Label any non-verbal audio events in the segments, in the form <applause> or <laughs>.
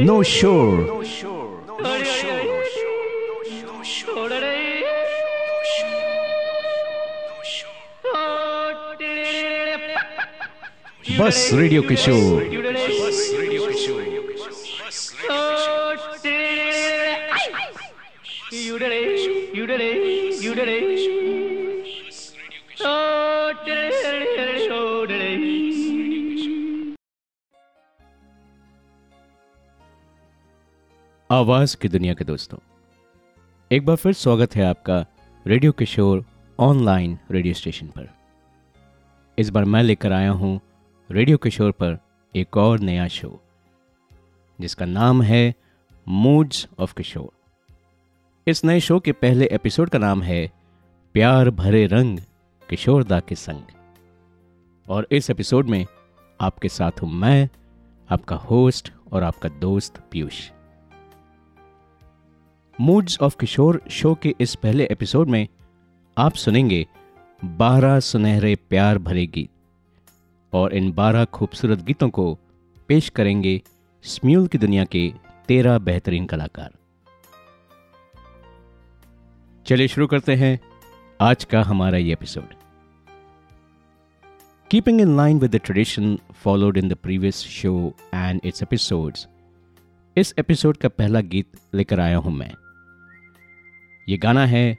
No shore. बस radio किशोर आवाज़ की दुनिया के दोस्तों। एक बार फिर स्वागत है आपका radio Kishore online radio station पर। इस बार मैं लेकर आया हूँ रेडियो किशोर पर एक और नया शो, जिसका नाम है मूड्स ऑफ़ किशोर इस नए शो के पहले एपिसोड का नाम है प्यार भरे रंग किशोरदा के संग। और इस एपिसोड में आपके साथ हूँ मैं, आपका होस्ट और आपका दोस्त Piyush. Moods of Kishore show के इस पहले एपिसोड में आप सुनेंगे बारह सुनहरे प्यार भरे गीत। और इन बारह खूबसूरत गीतों को पेश करेंगे स्म्यूल की दुनिया के तेरह बेहतरीन कलाकार। चलिए शुरू करते हैं आज का हमारा ये episode keeping in line with the tradition followed in the previous show and its episodes इस एपिसोड का पहला गीत लेकर आया हूँ मैं। ये गाना है,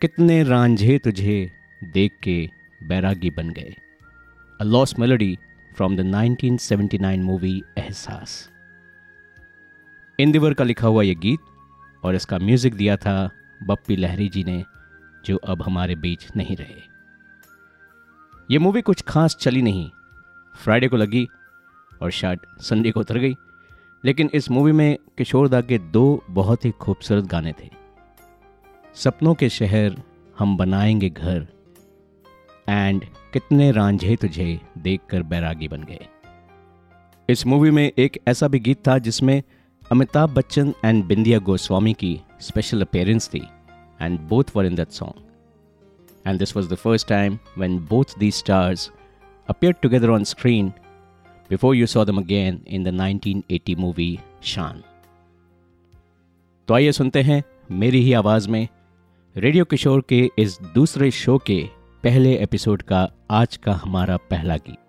कितने रांझे तुझे देख के बैरागी बन गए। A lost melody from the 1979 movie Ehsaas. Indeevar का लिखा हुआ यह गीत और इसका म्यूज़िक दिया था बप्पी लहरी जी ने, जो अब हमारे बीच नहीं रहे। ये मूवी कुछ खास चली नहीं। फ्राइडे को लगी और शायद संडे को उतर गई, लेकिन इस मूवी में किशोरदा के दो बहुत ही खूबसूरत गाने थे। सपनों के शहर हम बनाएँगे घर। एंड कितने रांझे तुझे देखकर बैरागी बन गए। इस मूवी में एक ऐसा भी गीत था जिसमें अमिताभ बच्चन एंड बिंदिया गोस्वामी की स्पेशल अपेयरेंस थी and both were in that song and this was the first time when both the stars appeared together on screen before you saw them again in the 1980 movie शान तो आइए सुनते हैं मेरी ही आवाज़ में रेडियो किशोर के इस दूसरे शो के पहले एपिसोड का आज का हमारा पहला गीत।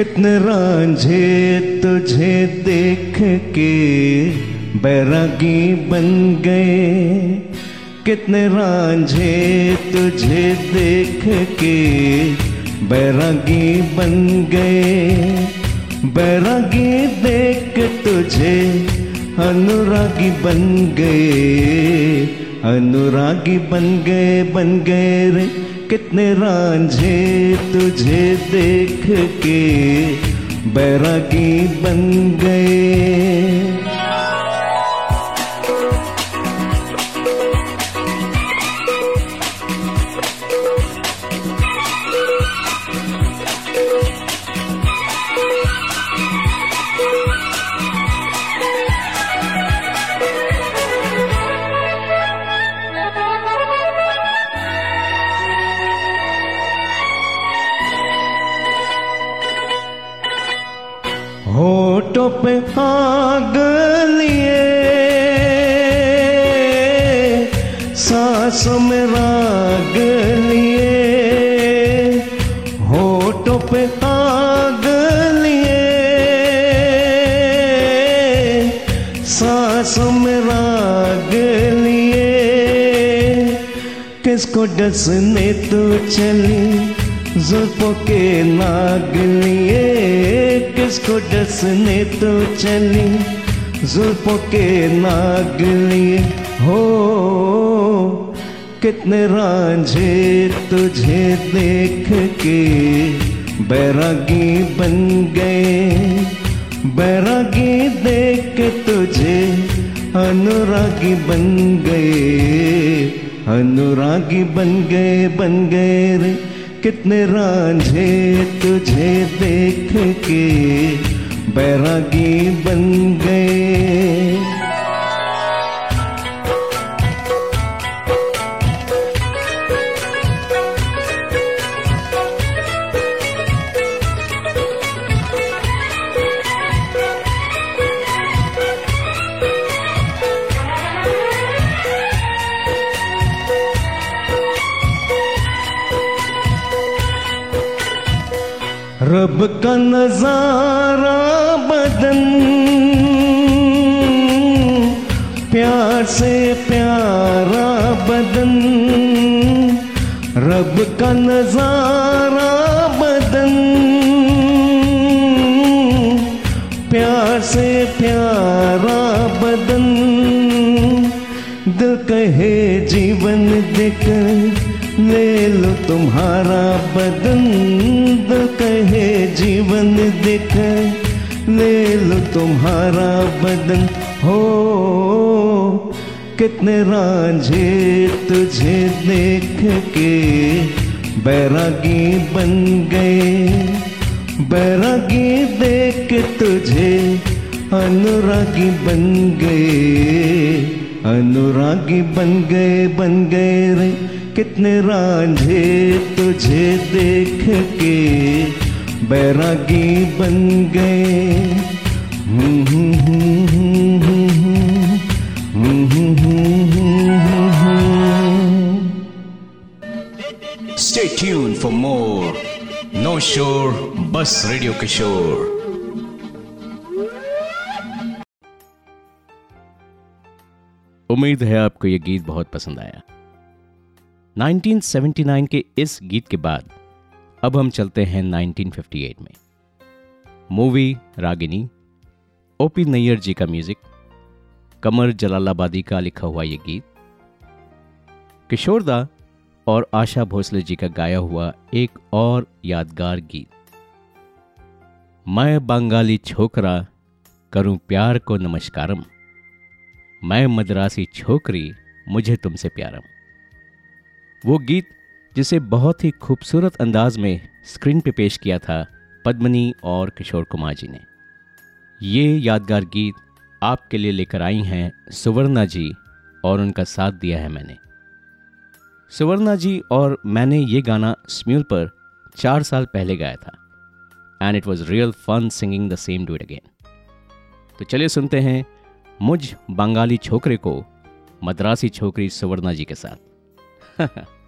कितने रांझे तुझे देख के बैरागी बन गए। कितने रांझे तुझे देख के बैरागी बन गए। बैरागी देख तुझे अनुरागी बन गए। अनुरागी बन गए बन गए रे। कितने रांझे तुझे देख के बैरागी बन गए। के नाग हो, कितने रांझे तुझे देख के। बैरागी बन गए, बैरागी देख के तुझे। अनुरागी बन गए, अनुरागी बन गए बन गए रे। कितने रांझे तुझे देख के। बैरागी बन गए। रब का नज़ारा बदन प्यार से प्यारा बदन। रब का नज़ारा बदन। प्यार से प्यारा बदन। दिल कहे, जीवन देकर ले लो तुम्हारा बदन। दिल कहे, जीवन देकर ले लो तुम्हारा बदन? हो, कितने रांझे तुझे देख के बैरागी बन गए। बैरागी देख तुझे अनुरागी बन गए। अनुरागी बन गए बन गए रे। कितने रांझे तुझे देख के बैरागी बन गए। Stay tune for more no शोर बस रेडियो किशोर उम्मीद है आपको यह गीत बहुत पसंद आया। 1979 के इस गीत के बाद अब हम चलते हैं 1958 में। Movie Ragini, O P Nayyar ji का म्यूज़िक कमर जलालाबादी का लिखा हुआ ये गीत किशोरदा और आशा भोसले जी का गाया हुआ एक और यादगार गीत। मैं बंगाली छोकरा करूँ प्यार को नमस्कारम। मैं मद्रासी छोकरी मुझे तुमसे प्यारम। वो गीत जिसे बहुत ही खूबसूरत अंदाज में स्क्रीन पे पेश किया था पद्मनी और किशोर कुमार जी ने। ये यादगार गीत आपके लिए लेकर आई हैं सुवर्णा जी और उनका साथ दिया है मैंने। सुवर्णा जी और मैंने ये गाना स्म्यूल पर चार साल पहले गाया था। And it was real fun singing the same do it again तो चलिए सुनते हैं मुझ बंगाली छोकरे को मद्रासी छोकरी सुवर्णा जी के साथ। <laughs>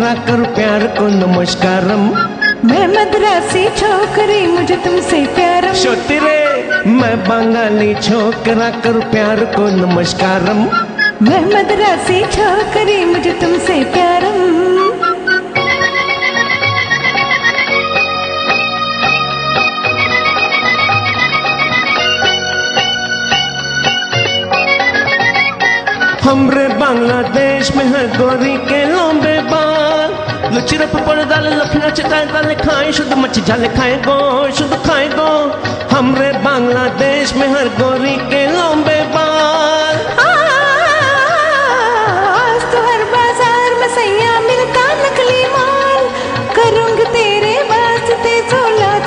छोकरा कर प्यार को नमस्कारम। मैं मद्रासी छोकरी मुझे तुमसे प्यार छोतिरे मैं बंगाली छोकरा कर प्यार को नमस्कारम। मैं मद्रासी छोकरी मुझे तुमसे प्यार हमरे बांग्लादेश में है गोरी के बाल लुचिरप पर दाल लफिना चिताए दाल खाए शुद्ध मच्छी झाले खाए गो शुद्ध खाए गो। हमरे बांग्लादेश में हर गोरी के लंबे बाल। तो हर बाज़ार में सैया मिलता नकली माल। करूँगी तेरे वास्ते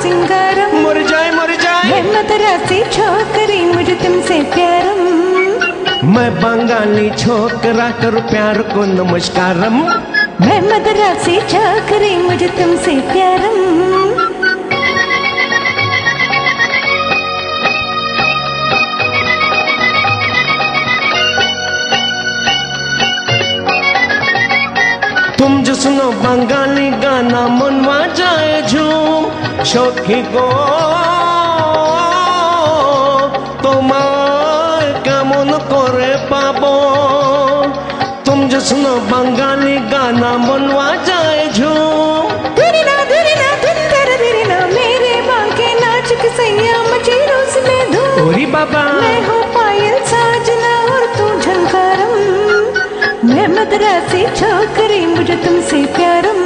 सिंगारम। मर जाए मर जाए। मैं छोकरी मुझे तुमसे प्यारम। मैं बंगाली छोकरा कर प्यार को नमस्कारम। मैं मदरासी छोकरी मुझे तुमसे प्यारम। तुम जो सुनो बंगाली गाना, मनवा जाए झूम शौकी को सुनो बंगाली गाना मनवा जाए झूम तेरी ना तेरी ना धुन कर तेरी ना मेरे बांके नाच के सैया मची रोज में धूम ओरी बाबा। मैं हूँ पायल साजना और तू झंकारम। मैं मदरासी छोकरी मुझे तुमसे प्यारम।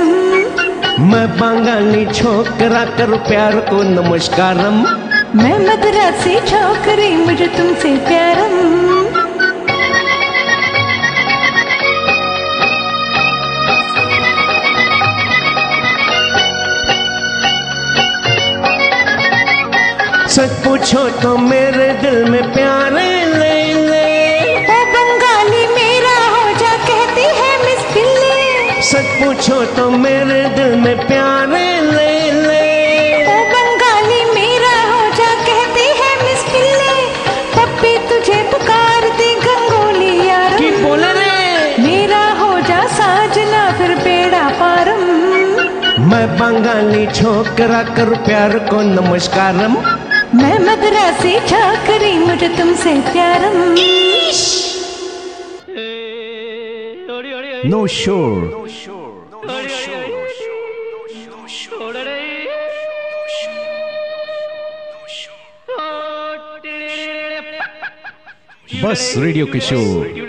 मैं बंगाली छोकरा कर प्यार को नमस्कारम। मैं मदरासी छोकरी मुझे तुमसे प्यारम। पूछो तो मेरे दिल में प्यार ले ले। ओ बंगाली मेरा हो जा कहती है मिस बिल्ली सच पूछो तो मेरे दिल में प्यार ले ले। ओ बंगाली मेरा हो जा कहती है मिस बिल्ली पप्पी तुझे पुकारती गंगोली यार। की बोले रे? मेरा हो जा साजना फिर बेड़ा पारम। मैं बंगाली छोकरा कर प्यार को नमस्कारम। मैं मदरा से छोकरी मुझे तुमसे प्यारम। नो शोर बस रेडियो किशोर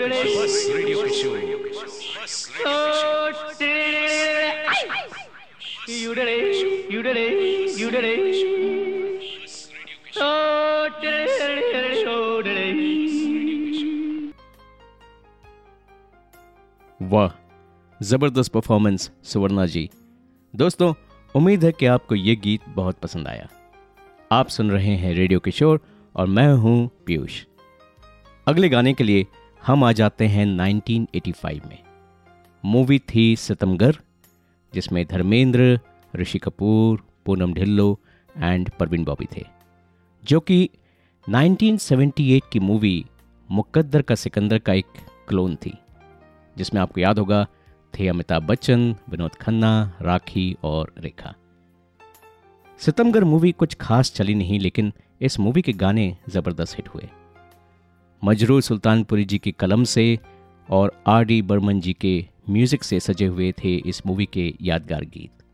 ज़बरदस्त परफॉर्मेंस सुवर्णा जी। दोस्तों, उम्मीद है कि आपको ये गीत बहुत पसंद आया। आप सुन रहे हैं रेडियो किशोर और मैं हूँ पीयूष। अगले गाने के लिए हम आ जाते हैं 1985 में। मूवी थी सितमगर, जिसमें धर्मेंद्र, ऋषि कपूर, पूनम ढिल्लो एंड परवीन बॉबी थे, जो कि 1978 की मूवी मुकद्दर का सिकंदर का एक क्लोन थी, जिसमें आपको याद होगा थे अमिताभ बच्चन, विनोद खन्ना, राखी और रेखा। सितमगर मूवी कुछ खास चली नहीं, लेकिन इस मूवी के गाने ज़बरदस्त हिट हुए। मजरू सुल्तानपुरी जी की कलम से और आर डी बर्मन जी के म्यूज़िक से सजे हुए थे इस मूवी के यादगार गीत।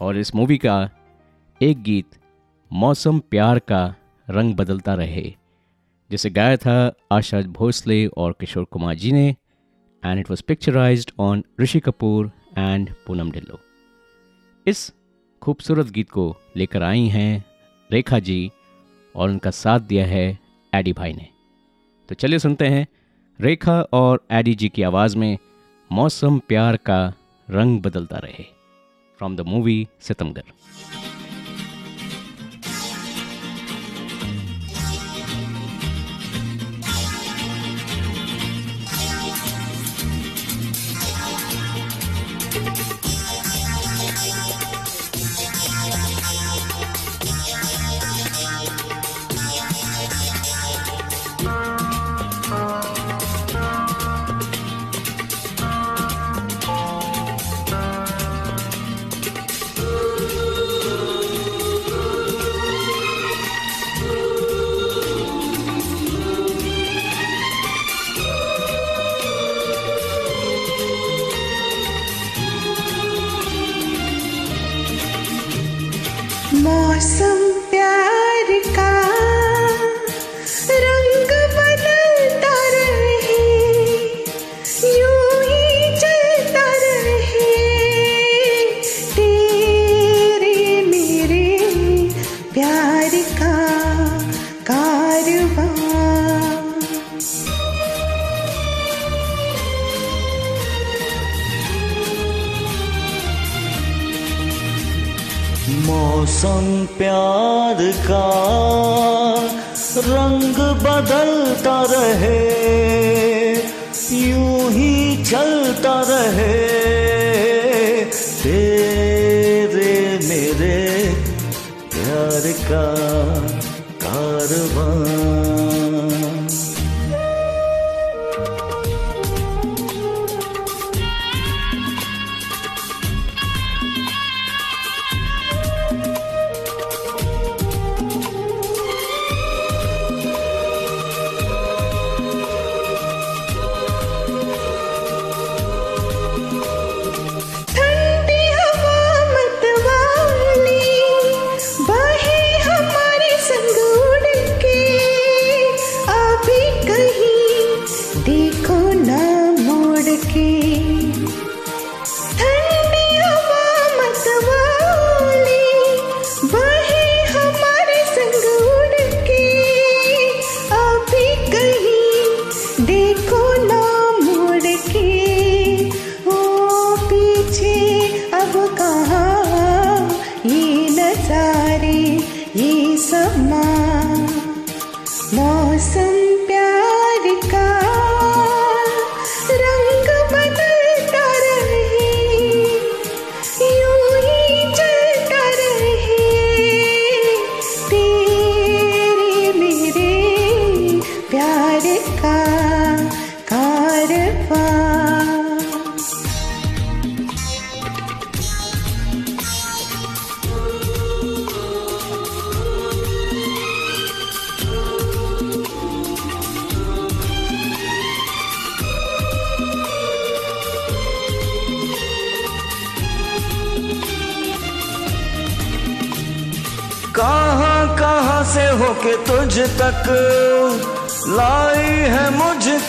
और इस मूवी का एक गीत, मौसम प्यार का रंग बदलता रहे, जिसे गाया था आशा भोसले और किशोर कुमार जी ने and it was picturised on Rishi Kapoor and Poonam Dhillon इस खूबसूरत गीत को लेकर आई हैं रेखा जी और उनका साथ दिया है एडी भाई ने। तो चलिए सुनते हैं रेखा और एडी जी की आवाज़ में मौसम प्यार का रंग बदलता रहे। फ्रॉम द मूवी सितमगर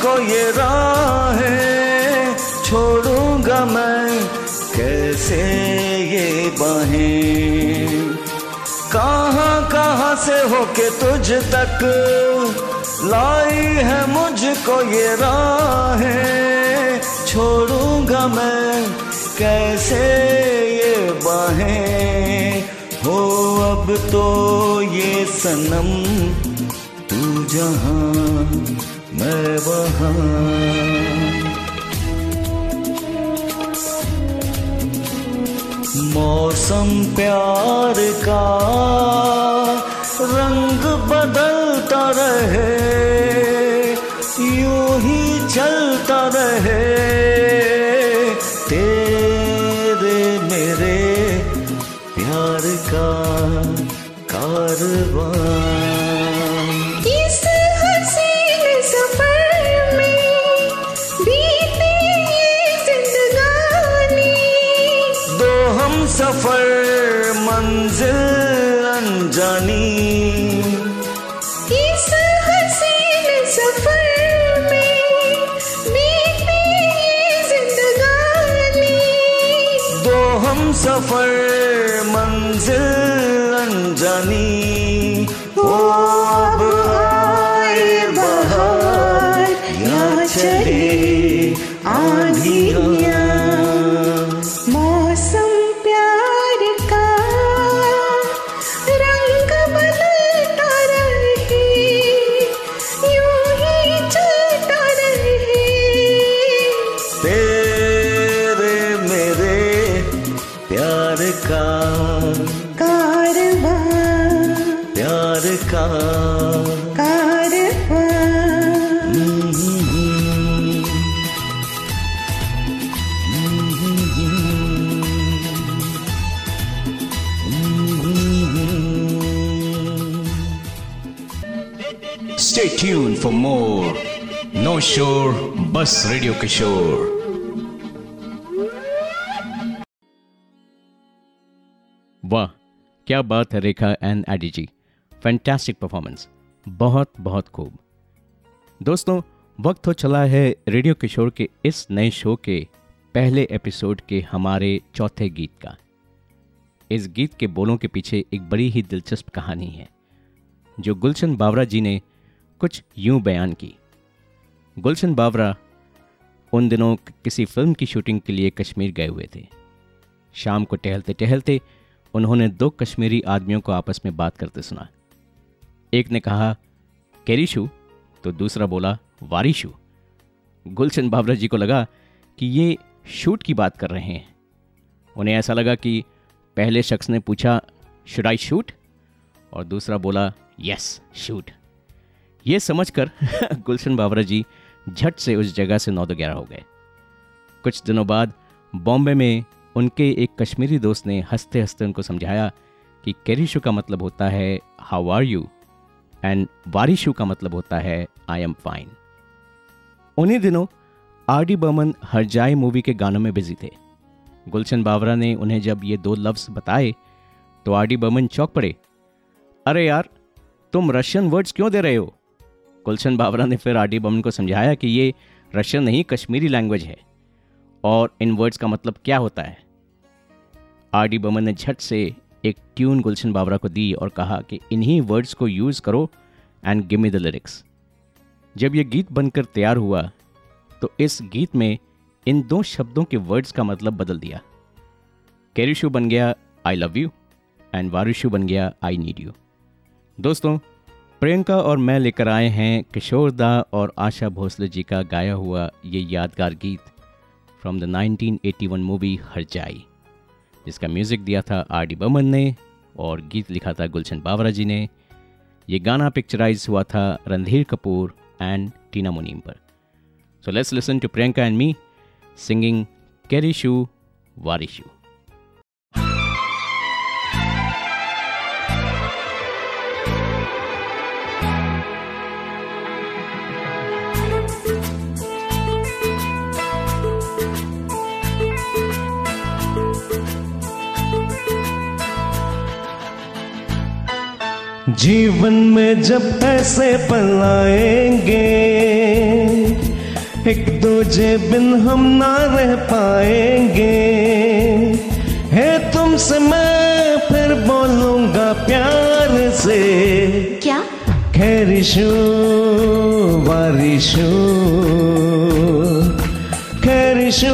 मुझको ये राहें छोड़ूँगा मैं, कैसे ये बाहें? कहाँ कहाँ से होके तुझ तक लाई है मुझको ये राहें छोड़ूँगा मैं, कैसे ये बाहें? हो अब तो ये सनम, तू जहाँ मौसम प्यार का रंग बदलता रहे, यूँ ही चलता रहे। तेरे मेरे प्यार का कारवां। सफ़र मंजिल अनजानी No बस रेडियो किशोर। वाह, क्या बात है Rekha and Adi ji. Fantastic performance बहुत बहुत खूब। दोस्तों, वक्त हो चला है रेडियो किशोर के इस नए शो के पहले एपिसोड के हमारे चौथे गीत का। इस गीत के बोलों के पीछे एक बड़ी ही दिलचस्प कहानी है, जो गुलशन बावरा जी ने कुछ यूँ बयान की। गुलशन बावरा उन दिनों किसी फ़िल्म की शूटिंग के लिए कश्मीर गए हुए थे। शाम को टहलते टहलते उन्होंने दो कश्मीरी आदमियों को आपस में बात करते सुना। एक ने कहा, कैरिशु? तो दूसरा बोला, वारिशु। गुलशन बाबरा जी को लगा कि ये शूट की बात कर रहे हैं। उन्हें ऐसा लगा कि पहले शख्स ने पूछा, शुड आई शूट? और दूसरा बोला, यस, शूट। ये समझकर <laughs> गुलशन बाबरा जी झट से उस जगह से नौ दो ग्यारह हो गए। कुछ दिनों बाद बॉम्बे में उनके एक कश्मीरी दोस्त ने हँसते हँसते उनको समझाया कि कैरिशु का मतलब होता है हाउ आर यू एंड वारिशु का मतलब होता है आई एम फाइन उन्हीं दिनों R D Burman Harjaee movie के गानों में बिज़ी थे। गुलशन बावरा ने उन्हें जब ये दो लफ्ज बताए तो आर डी बर्मन चौक पड़े। अरे यार, तुम रशियन वर्ड्स क्यों दे रहे हो? गुलशन बाबरा ने फिर आर डी बर्मन को समझाया कि ये रशियन नहीं, कश्मीरी लैंग्वेज है। और इन वर्ड्स का मतलब क्या होता है? आर डी बमन ने झट से एक ट्यून गुलशन बाबरा को दी और कहा कि इन्हीं वर्ड्स को यूज़ करो and give me the lyrics जब यह गीत बनकर तैयार हुआ तो इस गीत में इन दो शब्दों के वर्ड्स का मतलब बदल दिया। कैरिशू बन गया आई लव यू एंड वारिशू बन गया आई नीड यू दोस्तों प्रियंका और मैं लेकर आए हैं किशोर दा और आशा भोसले जी का गाया हुआ ये यादगार गीत फ्रॉम द 1981 मूवी हरजाई जिसका म्यूज़िक दिया था आर डी बमन ने और गीत लिखा था गुलशन बावरा जी ने। ये गाना पिक्चराइज हुआ था रणधीर कपूर एंड टीना मुनीम पर। So let's listen to Priyanka and me singing carry कैरिशू वारिशू जीवन में जब ऐसे पल आएँगे एक दूजे बिन हम ना रह पाएँगे। है तुमसे मैं फिर बोलूँगा प्यार से। क्या? खैरिशु बारिशु खैरिशु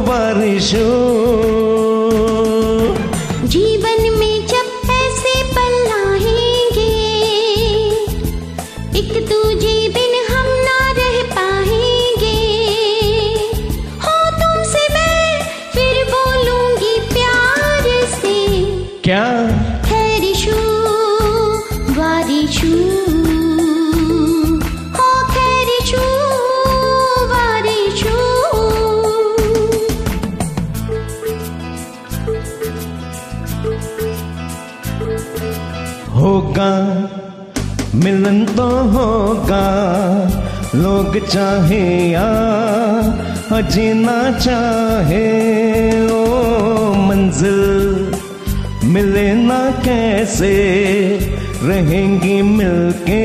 बारिशु लोग चाहे या अजीना चाहे ओ मंजिल मिले ना कैसे रहेंगी मिलके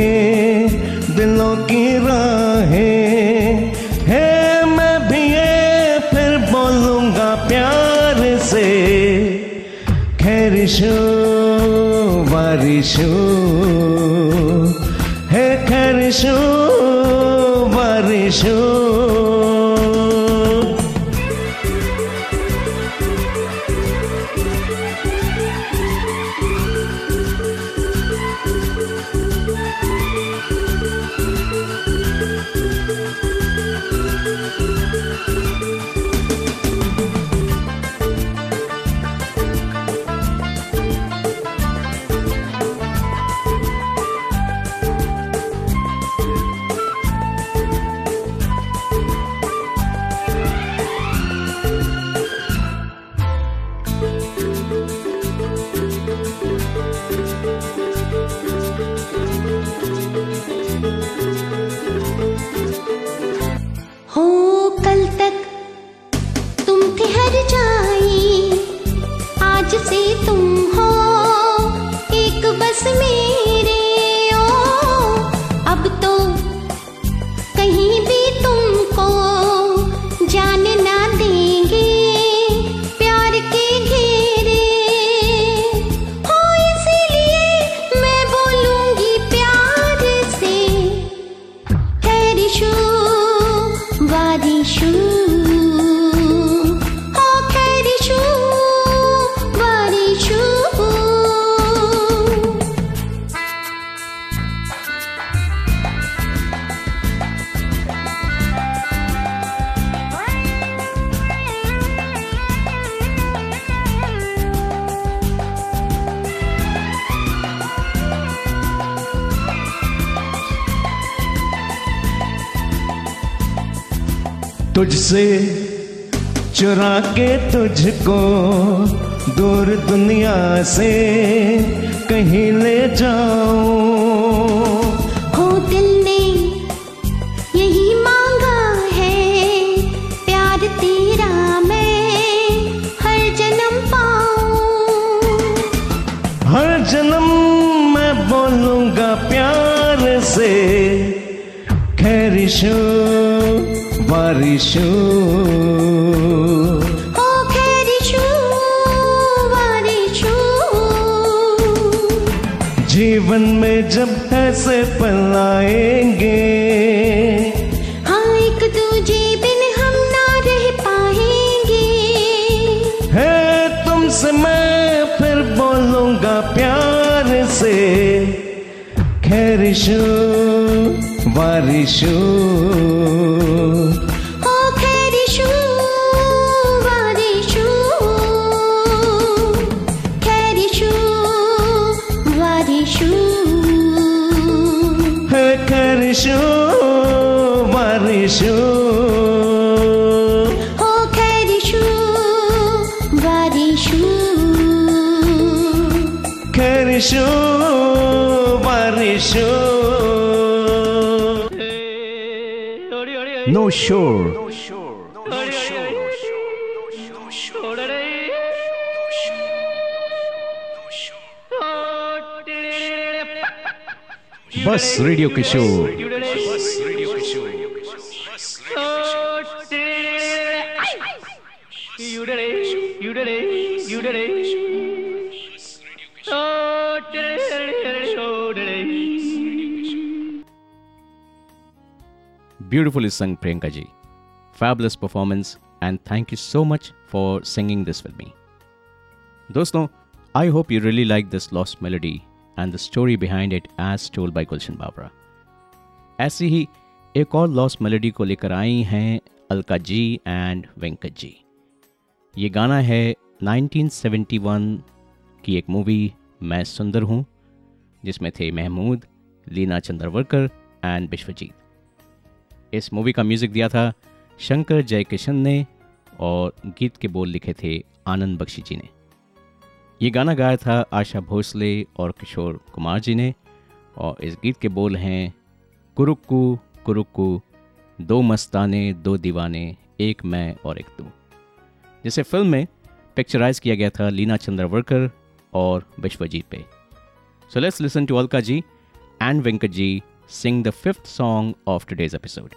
बारिशो वारिशू जीवन में जब ऐसे पल आएँगे नो शोर बस radio Kishore Beautifully sung, Priyanka ji. Fabulous performance, and thank you so much for singing this with me. दोस्तों, I hope you really like this lost melody and the story behind it as told by Gulshan Babra. ऐसी ही एक और lost melody को लेकर आई हैं Alka ji and Venkat ji ये गाना है 1971 की एक मूवी मैं सुंदर हूँ जिसमें थे महमूद लीना चंद्रवर्कर एंड विश्वजीत इस मूवी का म्यूज़िक दिया था शंकर जयकिशन ने और गीत के बोल लिखे थे आनंद बख्शी जी ने। ये गाना गाया था आशा भोसले और किशोर कुमार जी ने और इस गीत के बोल हैं, कुरुक्कू कुरुक्कू, दो मस्ताने, दो दीवाने, एक मैं और एक तू। जिसे फ़िल्म में पिक्चराइज किया गया था लीना चंद्रवर्कर और विश्वजीत पे। So let's listen to Alka ji and Venkat ji sing the fifth song of today's episode.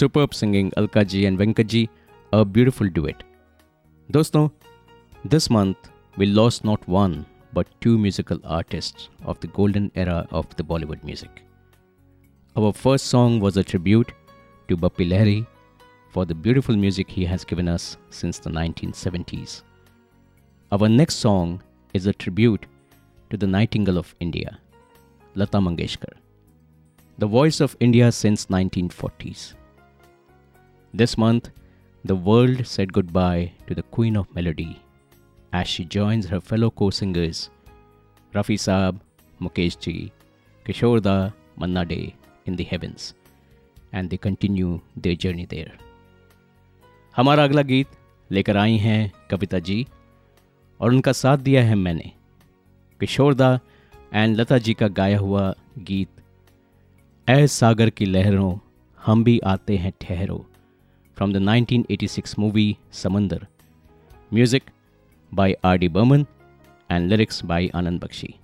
Superb singing Alka ji and Venkat ji, a beautiful duet. दोस्तों, this month we lost not one but two musical artists of the golden era of the Bollywood music. Our first song was a tribute to Bappi Lahiri for the beautiful music he has given us since the 1970s. Our next song is a tribute to the Nightingale of India, Lata Mangeshkar, the voice of India since 1940s. This month, the world said goodbye to the Queen of Melody as she joins her fellow co-singers Rafi Saab, Mukesh ji, Kishore Da, Manna Day in the heavens, and they continue their journey there. हमारा अगला गीत लेकर आई हैं कविता जी और उनका साथ दिया है मैंने किशोरदा एंड लता जी का गाया हुआ गीत ऐ सागर की लहरों हम भी आते हैं ठहरो from the 1986 movie Samandar. Music by R.D. Burman and lyrics by Anand Bakshi.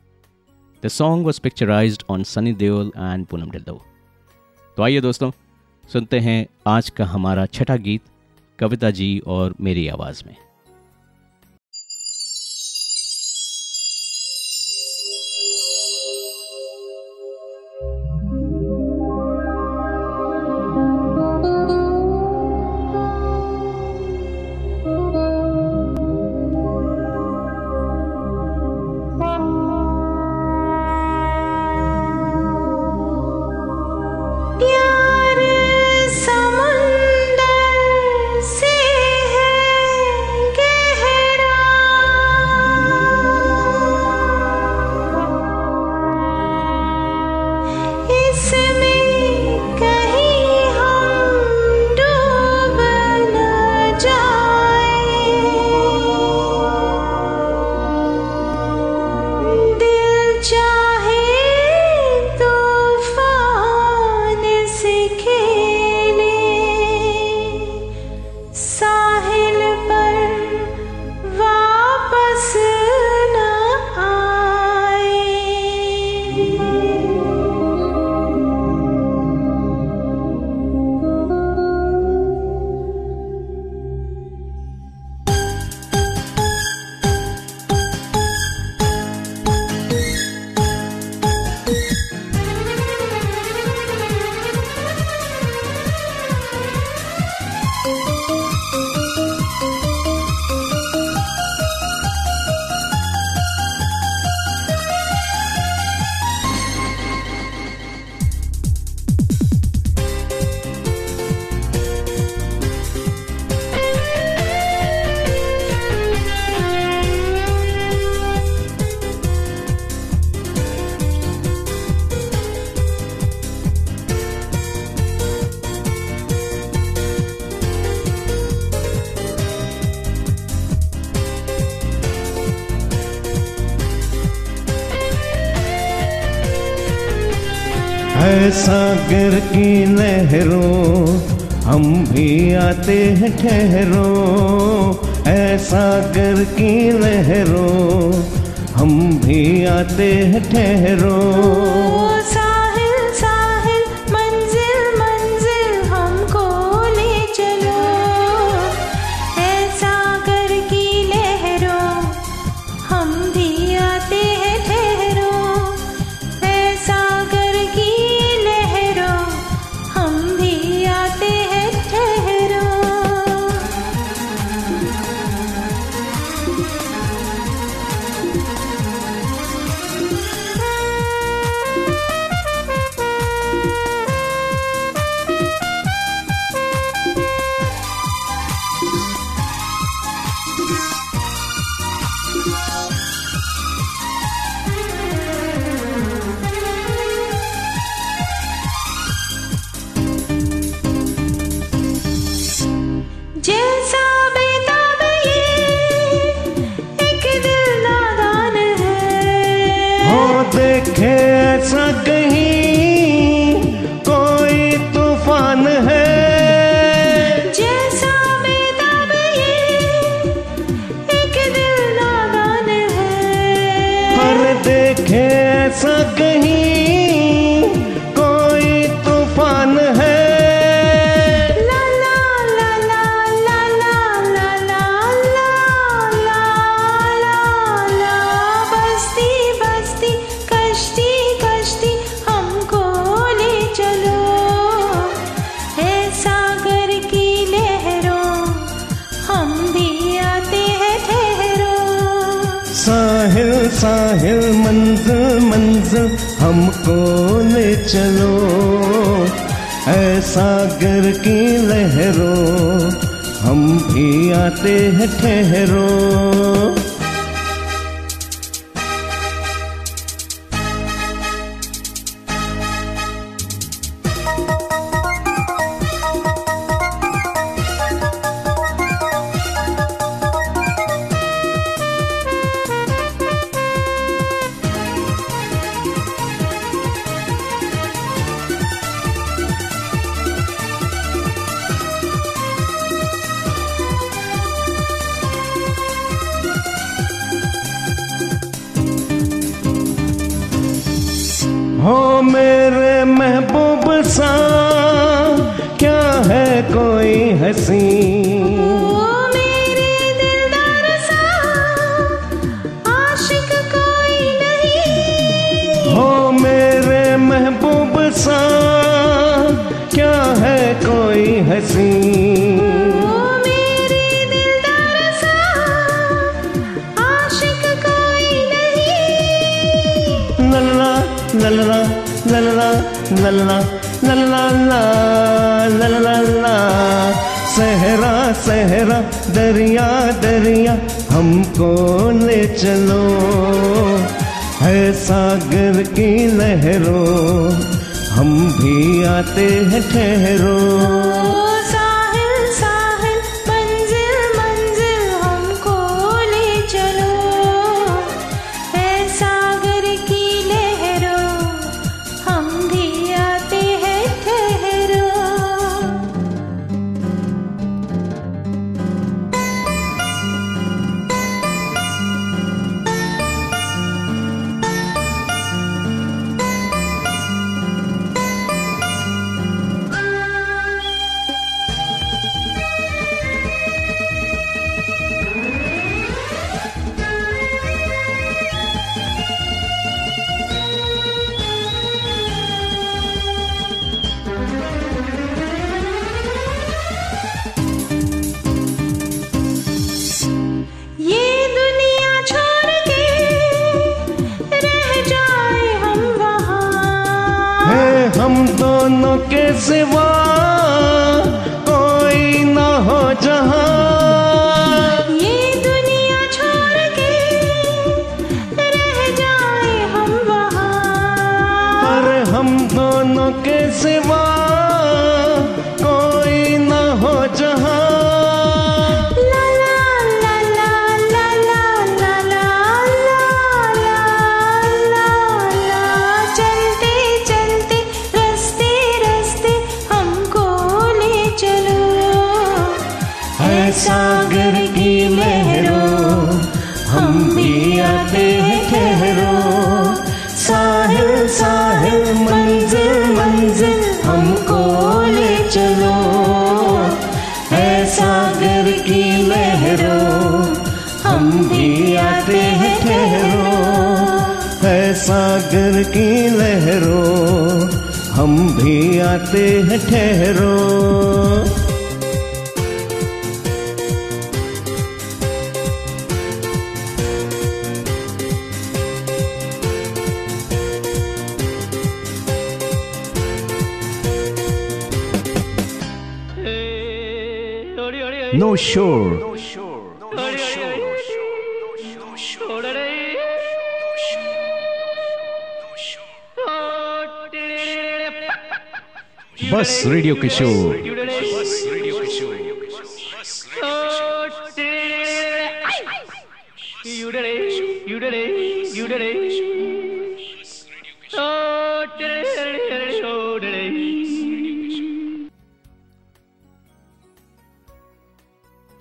The song was picturized on Sunny Deol and Poonam Dildo. तो आइए दोस्तों सुनते हैं आज का हमारा छठा गीत कविता जी और मेरी आवाज़ में ठहरो ऐसा कर की लहरों हम भी आते हैं ठहरो। सहरा, दरिया दरिया हमको ले चलो? है सागर की लहरों, हम भी आते हैं ठहरों।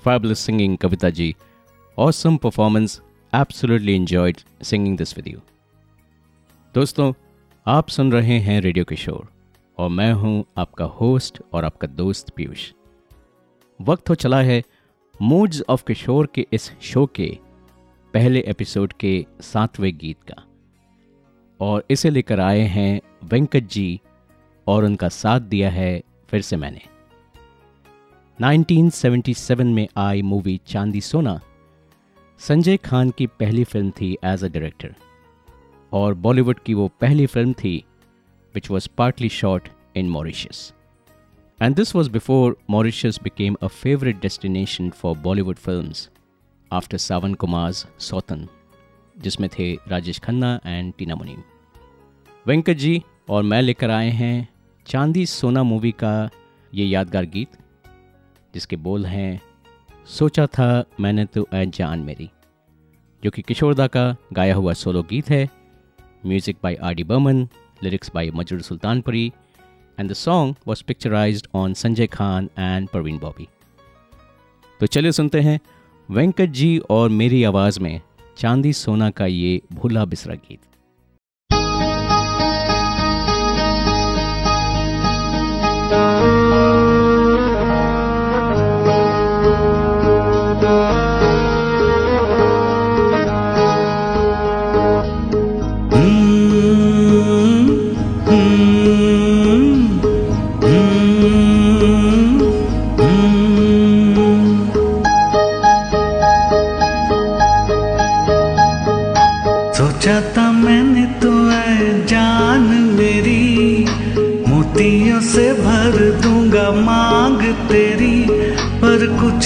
Fabulous singing, Kavita ji. Awesome performance. Absolutely enjoyed singing this with you. दोस्तों आप सुन रहे हैं रेडियो किशोर और मैं हूँ आपका होस्ट और आपका दोस्त पीयूष वक्त हो चला है मूड्स ऑफ़ किशोर के इस शो के पहले एपिसोड के सातवें गीत का। और इसे लेकर आए हैं वेंकट जी और उनका साथ दिया है फिर से मैंने। 1977 में आई मूवी चांदी सोना संजय खान की पहली फ़िल्म थी एज अ डायरेक्टर। और बॉलीवुड की वो पहली फ़िल्म थी which was partly shot in Mauritius and this was before Mauritius became a favourite destination for Bollywood film after Sawan Kumar's Sautan जिसमें थे राजेश खन्ना एंड टीना मुनीम वेंकट जी और मैं लेकर आए हैं चांदी सोना मूवी का ये यादगार गीत, जिसके बोल हैं, सोचा था मैंने तो ऐ जान मेरी, जो कि किशोरदा का गाया हुआ सोलो गीत है music by R D Burman lyrics by Majrur Sultanpuri and the song was picturized on Sanjay Khan and Parveen Bobby. तो चलिए सुनते हैं वेंकट जी और मेरी आवाज़ में चांदी सोना का ये भूला बिसरा गीत।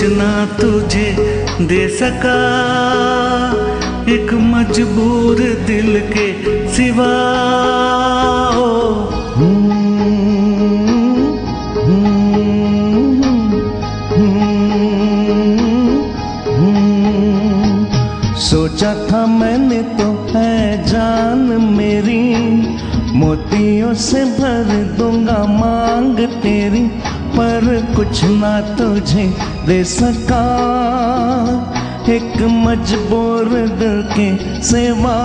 कुछ ना तुझे दे सका। एक मजबूर दिल के सिवा। सोचा था मैंने तो है जान मेरी। मोतियों से भर दूँगा मांग तेरी। पर कुछ ना तुझे दे सका। एक मजबूर दिल के सेवा।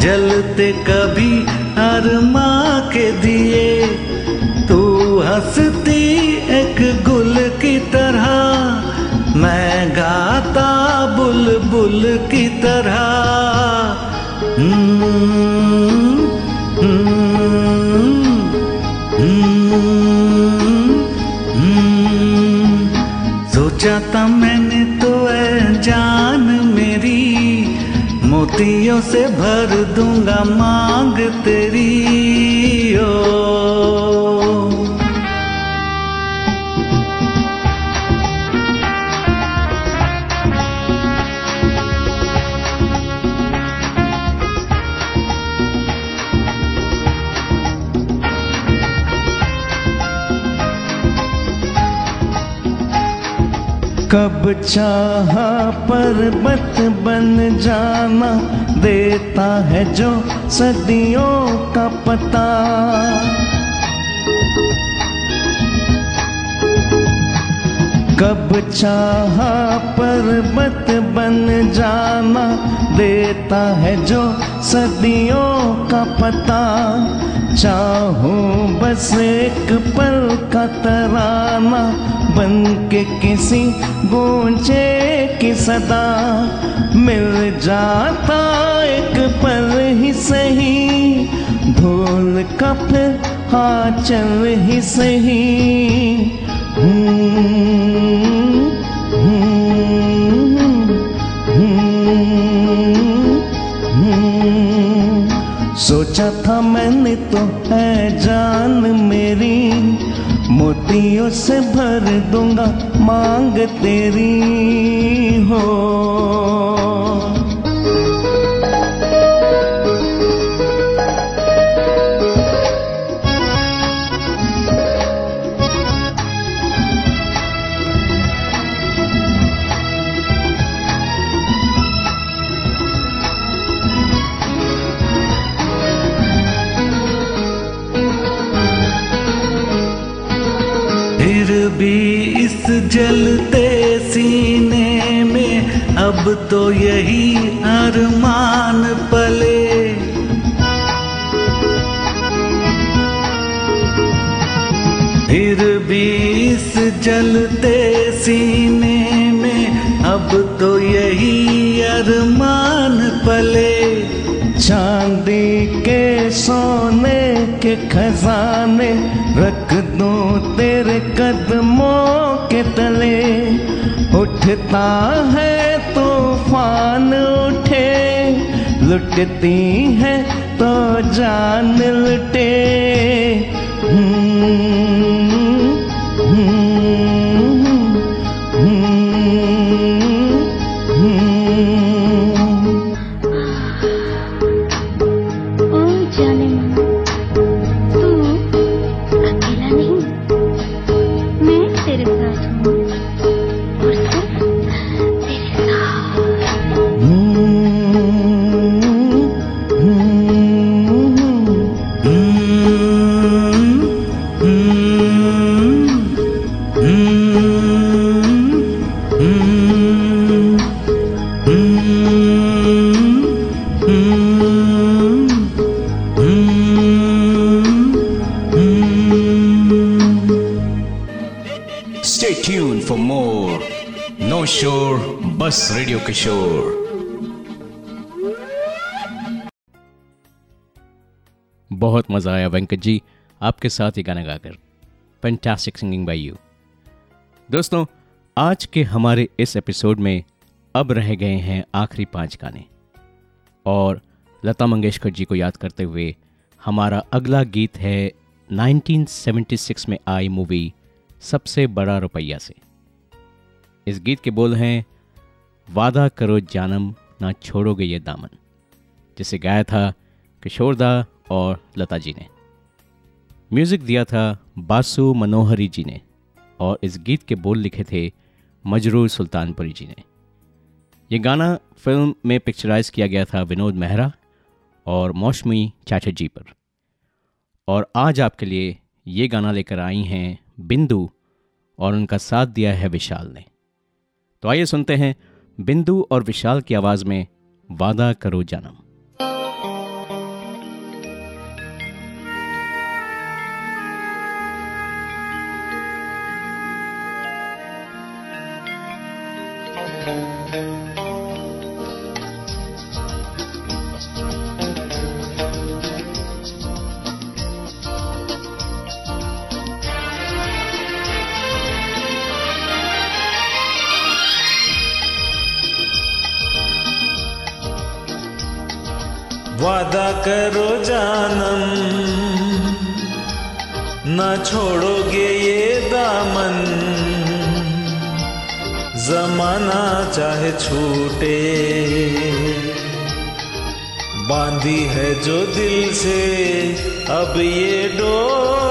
जलते कभी अरमा के दिए। तू हंसती एक गुल की तरह। मैं गाता बुलबुल की तरह। सोचा था मैंने तो है जान मेरी। मोतियों से भर दूँगा मांग तेरी ओ। कब चाहा पर्वत बन जाना देता है जो सदियों का पता। कब चाहा पर्वत बन जाना देता है जो सदियों का पता। चाहूँ बस एक पल का तराना बन के किसी गूंजे की सदा मिल जाता एक पल ही सही धूल का फिर हाँ चल ही सही। सोचा था मैंने तो है जान मेरी मोतियों से भर दूँगा मांग तेरी हो। फिर भी इस जलते सीने में अब तो यही अरमान पले। फिर भी इस जलते सीने में अब तो यही अरमान पले। चांदी के सोने के खजाने रख दो तेरे कदमों के तले। उठता है तूफ़ान उठे, लुटती है तो जान लुटे। Kishore. बहुत मज़ा आया वेंकट जी, आपके साथ ये गाना गाकर। फैंटास्टिक सिंगिंग बाय यू दोस्तों, आज के हमारे इस एपिसोड में अब रह गए हैं आखिरी पाँच गाने। और लता मंगेशकर जी को याद करते हुए हमारा अगला गीत है 1976 में आई मूवी सबसे बड़ा रुपया से। इस गीत के बोल हैं वादा करो जानम, ना छोड़ोगे ये दामन। जिसे गाया था किशोरदा और लता जी ने। म्यूज़िक दिया था बासु मनोहरी जी ने और इस गीत के बोल लिखे थे मजरूर सुल्तानपुरी जी ने। ये गाना फ़िल्म में पिक्चराइज किया गया था विनोद मेहरा और मौसमी चाचा जी पर। और आज आपके लिए ये गाना लेकर आई हैं बिंदु और उनका साथ दिया है विशाल ने। तो आइए सुनते हैं बिंदु और विशाल की आवाज़ में वादा करो जानम। ओ वादा करो जानम। ना छोड़ोगे ये दामन। जमाना चाहे छूटे। बांधी है जो दिल से, अब ये डोर।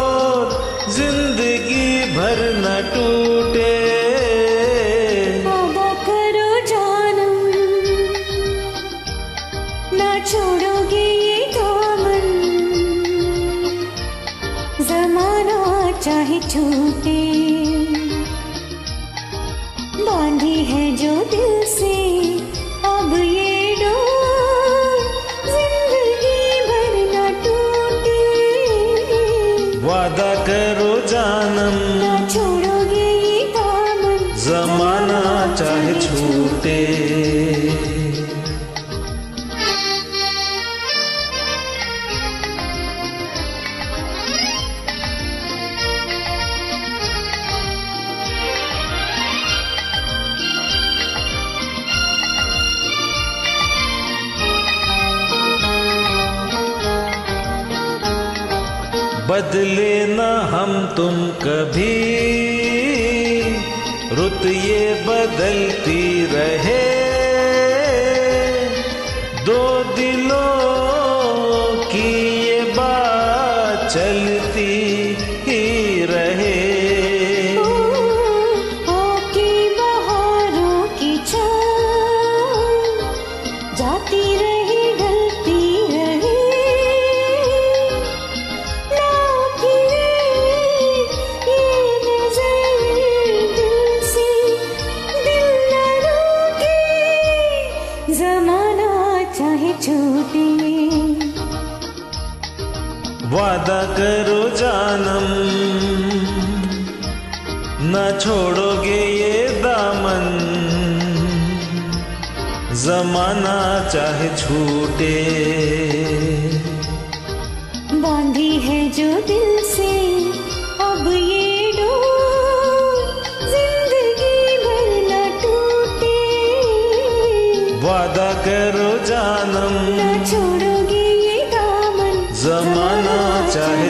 ये बदलती जमाना चाहे छूटे बांधी है जो दिल से अब ये ज़िंदगी भर न टूटे। वादा करो जानम। न छोड़ोगे ये दामन जमाना चाहे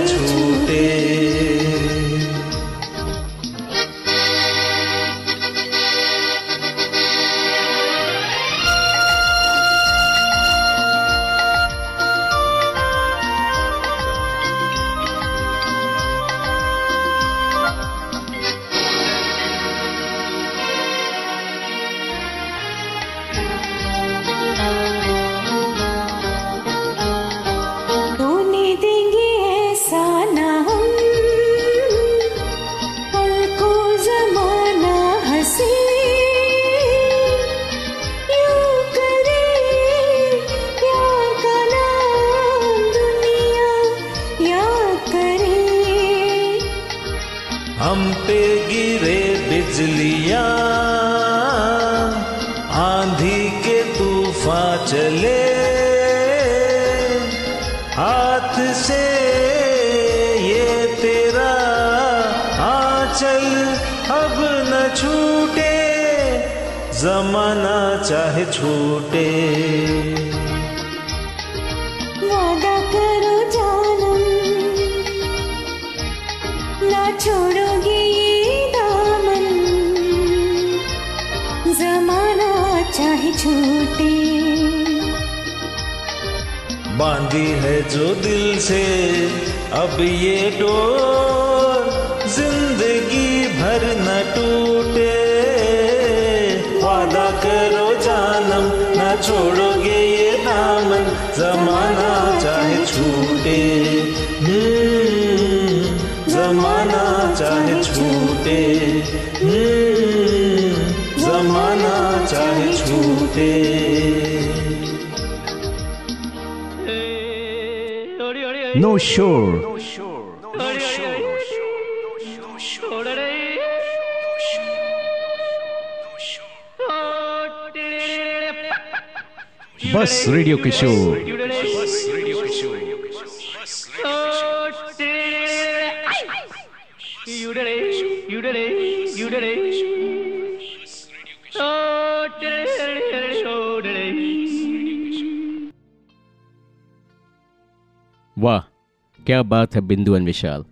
किशोर वाह, क्या बात है बिंदु विशाल।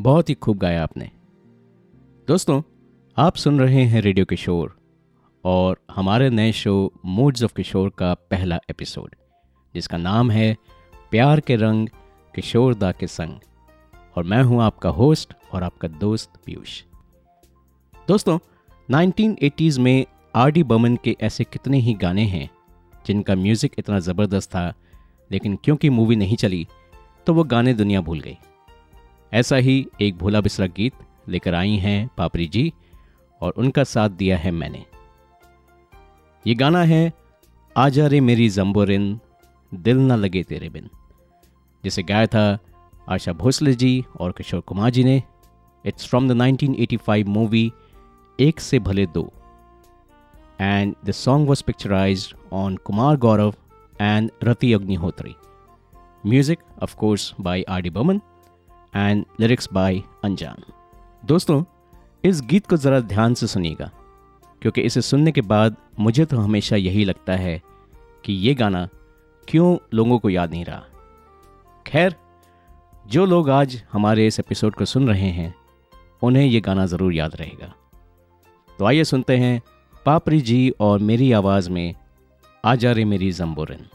बहुत ही खूब गाया आपने। दोस्तों, आप सुन रहे हैं रेडियो किशोर और हमारे नए शो मूड्स ऑफ़ किशोर का पहला एपिसोड जिसका नाम है प्यार के रंग किशोर दा के संग। और मैं हूँ आपका होस्ट और आपका दोस्त पीयूष। दोस्तों 1980s में आर डी बमन के ऐसे कितने ही गाने हैं जिनका म्यूज़िक इतना ज़बरदस्त था, लेकिन क्योंकि मूवी नहीं चली तो वो गाने दुनिया भूल गई। ऐसा ही एक भोला बिसरा गीत लेकर आई हैं पापरी जी और उनका साथ दिया है मैंने। ये गाना है आजा रे मेरी जम्बोरिन दिल न लगे तेरे बिन। जिसे गाया था आशा भोसले जी और किशोर कुमार जी ने। इट्स फ्रॉम द 1985 मूवी एक से भले दो। And the song was picturised on Kumar Gaurav and Rati Agnihotri music of course by R D Burman and lyrics by Anjaan दोस्तों, इस गीत को ज़रा ध्यान से सुनिएगा, क्योंकि इसे सुनने के बाद मुझे तो हमेशा यही लगता है कि ये गाना क्यों लोगों को याद नहीं रहा? खैर, जो लोग आज हमारे इस एपिसोड को सुन रहे हैं, उन्हें ये गाना ज़रूर याद रहेगा। तो आइए सुनते हैं पापरी जी और मेरी आवाज़ में आ जा रे मेरी जम्बोरन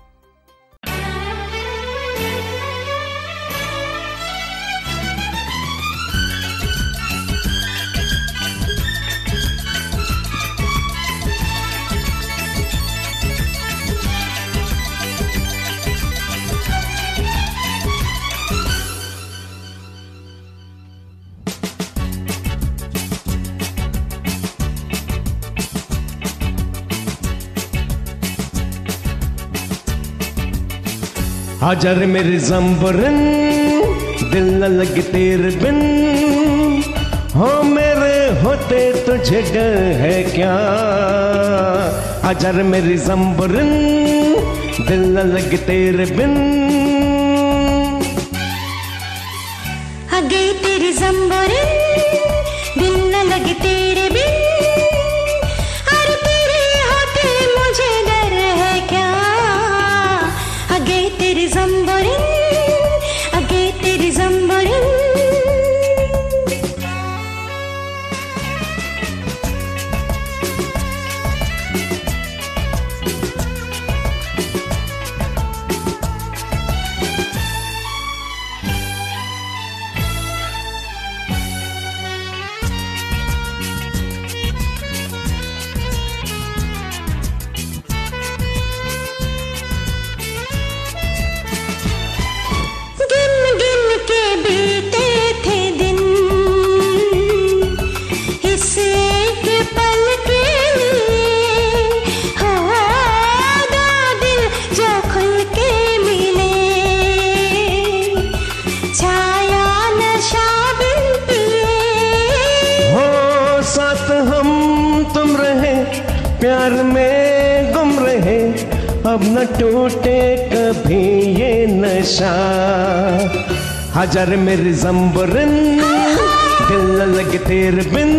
हाजर मेरे जम्बरन दिल न लग तेर बिन। हो मेरे होते तुझे डर है क्या? हजर मेरे जम्बरन दिल न लग तेर बिन। न टूटे कभी ये नशा। हजर मेरे जम्बरन दिल न लगे तेर बिन।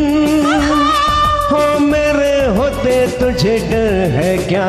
हो मेरे होते तुझे डर है क्या?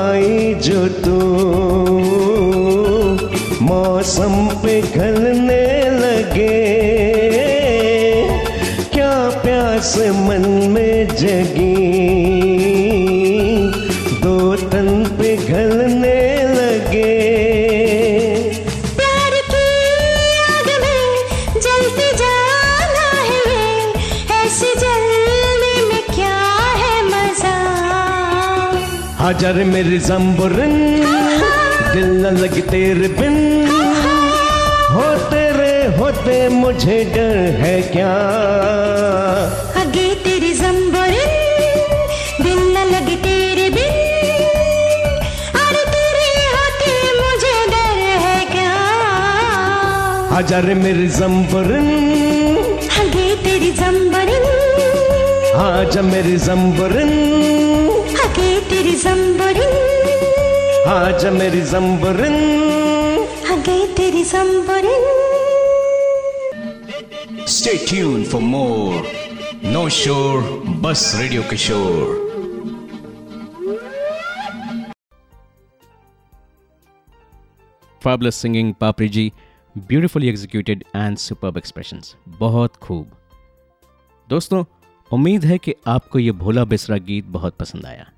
आई जो तू। मौसम पे घलने लगे। क्या प्यास मन में जगी। दो तन पे घलने हज़ार मेरी जम्बरन दिल न लगे तेरे बिन। हो तेरे होते मुझे डर है क्या? अगे तेरी जम्बरिन दिल न लगे तेरे बिन। अरे तेरे होते मुझे डर है क्या? हज़ार मेरी जम्बरन आगे तेरी जम्बरिन आज मेरी जम्बरन तेरी जम्बरिन आज मेरी जम्बरन आगे तेरी जम्बरिन Stay tuned for more No Shore Bus Radio Kishore. Fabulous singing, Papri ji. Beautifully executed and superb expressions. बहुत खूब दोस्तों उम्मीद है कि आपको ये भोला बिसरा गीत बहुत पसंद आया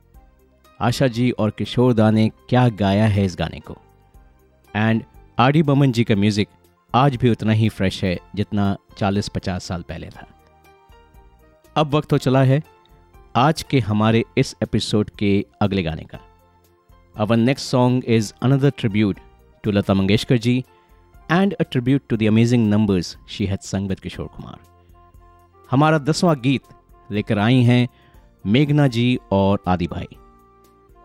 आशा जी और किशोर दा ने क्या गाया है इस गाने को। एंड आर डी बमन जी का म्यूज़िक आज भी उतना ही फ्रेश है, जितना 40-50 साल पहले था। अब वक्त हो चला है आज के हमारे इस एपिसोड के अगले गाने का। Our next song is another tribute to Lata Mangeshkar ji and a tribute to the amazing numbers she had sung with Kishore Kumar हमारा दसवां गीत लेकर आई हैं मेघना जी और आदि भाई।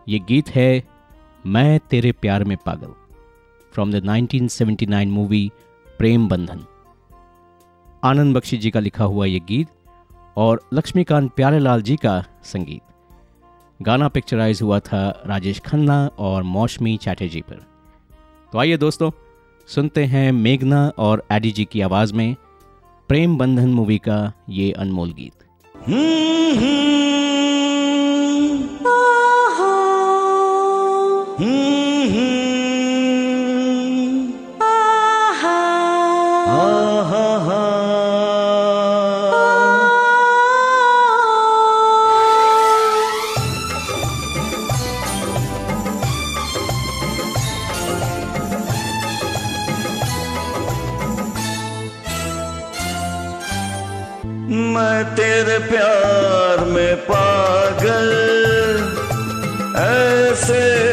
ये गीत है, मैं तेरे प्यार में पागल फ्रॉम द 1979 मूवी प्रेम बंधन। आनंद बख्शी जी का लिखा हुआ ये गीत और लक्ष्मीकांत प्यारेलाल जी का संगीत। गाना पिक्चराइज हुआ था राजेश खन्ना और मौसमी चैटर्जी पर। तो आइए दोस्तों, सुनते हैं मेघना और एडी जी की आवाज़ में प्रेम बंधन मूवी का ये अनमोल गीत। मैं तेरे प्यार में पागल ऐसे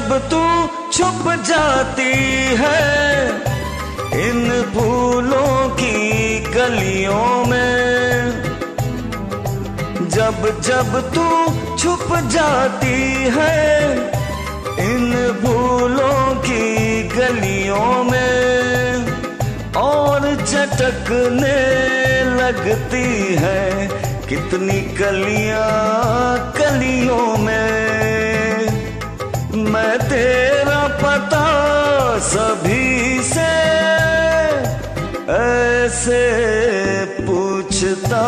जब तू छुप जाती है, इन फूलों की गलियों में। जब जब तू छुप जाती है, इन फूलों की गलियों में। और चटकने लगती है, कितनी कलियाँ कलियों में। मैं तेरा पता सभी से ऐसे पूछता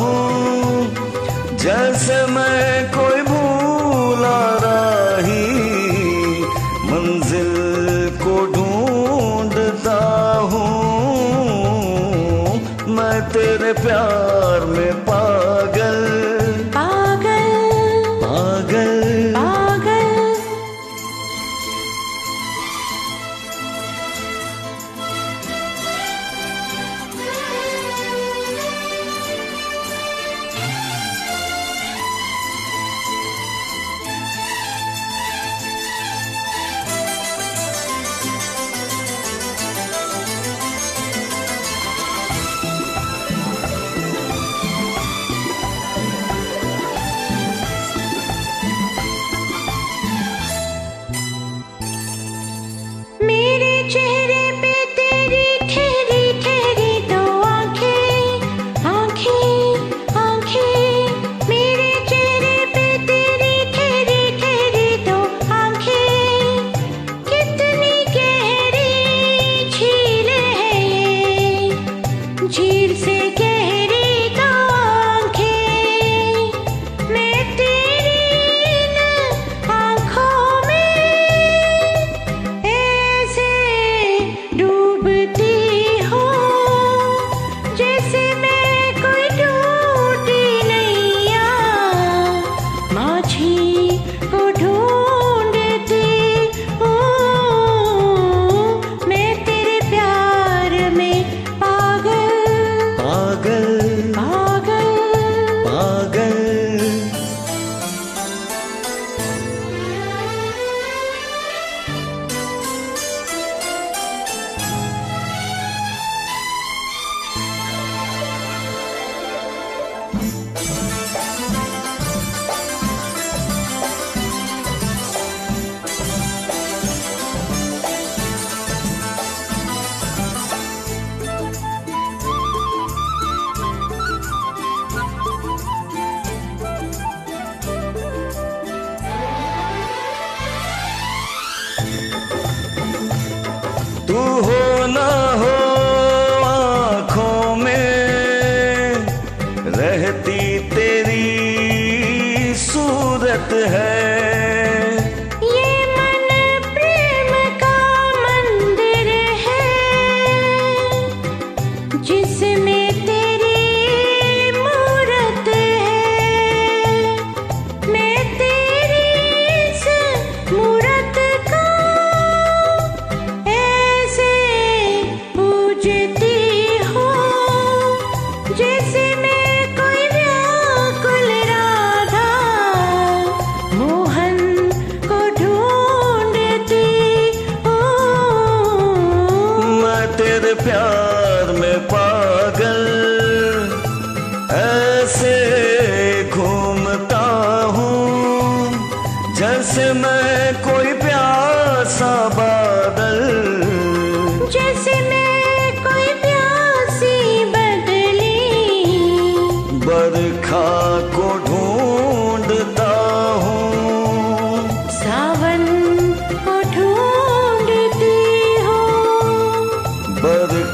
हूँ जैसे मैं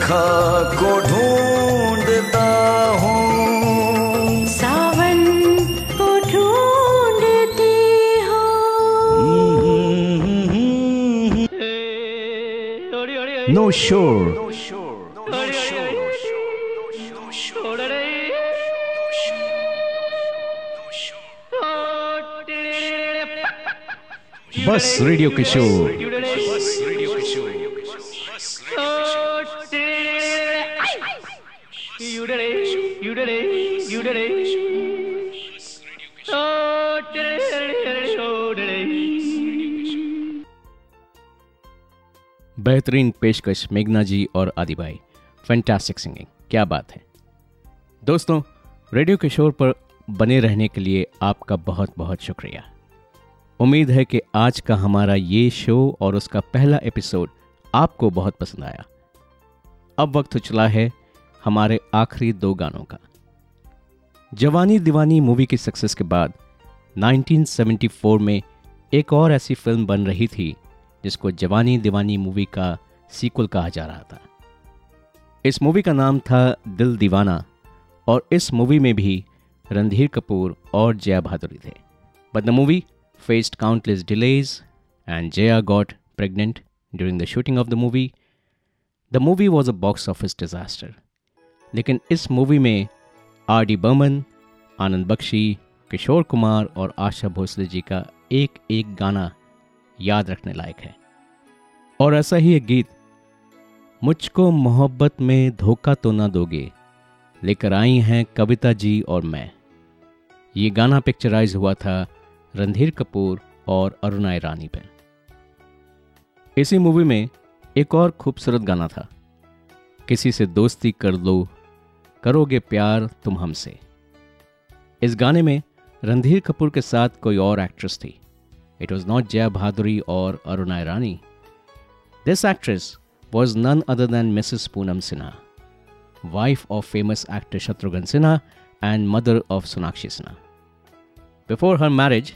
सखा को ढूंढता हूँ। सावन को ढूंढती हूँ। नो शोर बस रेडियो किशोर बेहतरीन पेशकश मेघना जी और आदि भाई। फैंटास्टिक सिंगिंग क्या बात है। दोस्तों, रेडियो किशोर पर बने रहने के लिए आपका बहुत बहुत शुक्रिया। उम्मीद है कि आज का हमारा ये शो और उसका पहला एपिसोड आपको बहुत पसंद आया। अब वक्त चला है हमारे आखिरी दो गानों का। जवानी दीवानी मूवी की सक्सेस के बाद 1974 में एक और ऐसी फ़िल्म बन रही थी जिसको जवानी दीवानी मूवी का सीक्वल कहा जा रहा था इस मूवी का नाम था दिल दीवाना और इस मूवी में भी रणधीर कपूर और जया भादुरी थे but the movie faced countless delays and Jaya got pregnant during the shooting of the movie. The movie was a box office disaster. लेकिन इस मूवी में आर डी बर्मन आनंद बख्शी किशोर कुमार और आशा भोसले जी का एक एक गाना याद रखने लायक है। और ऐसा ही एक गीत, मुझको मोहब्बत में धोखा तो ना दोगे, लेकर आई हैं कविता जी और मैं। ये गाना पिक्चराइज हुआ था रणधीर कपूर और अरुणा ईरानी पर इसी मूवी में एक और खूबसूरत गाना था, किसी से दोस्ती कर लो, करोगे प्यार तुम हमसे। इस गाने में रणधीर कपूर के साथ कोई और एक्ट्रेस थी। It was not Jaya Bhaduri और Aruna Irani this actress was none other than Mrs Poonam Sinha wife of famous actor Shatrughan Sinha and mother of Sonakshi Sinha Before her marriage,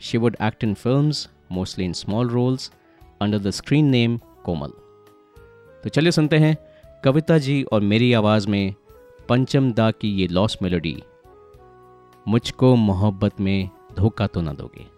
she would act in films, mostly in small roles, under the screen name Komal तो चलिए सुनते हैं कविता जी और मेरी आवाज़ में पंचम दा की ये लॉस मेलोडी मुझको मोहब्बत में धोखा तो ना दोगे।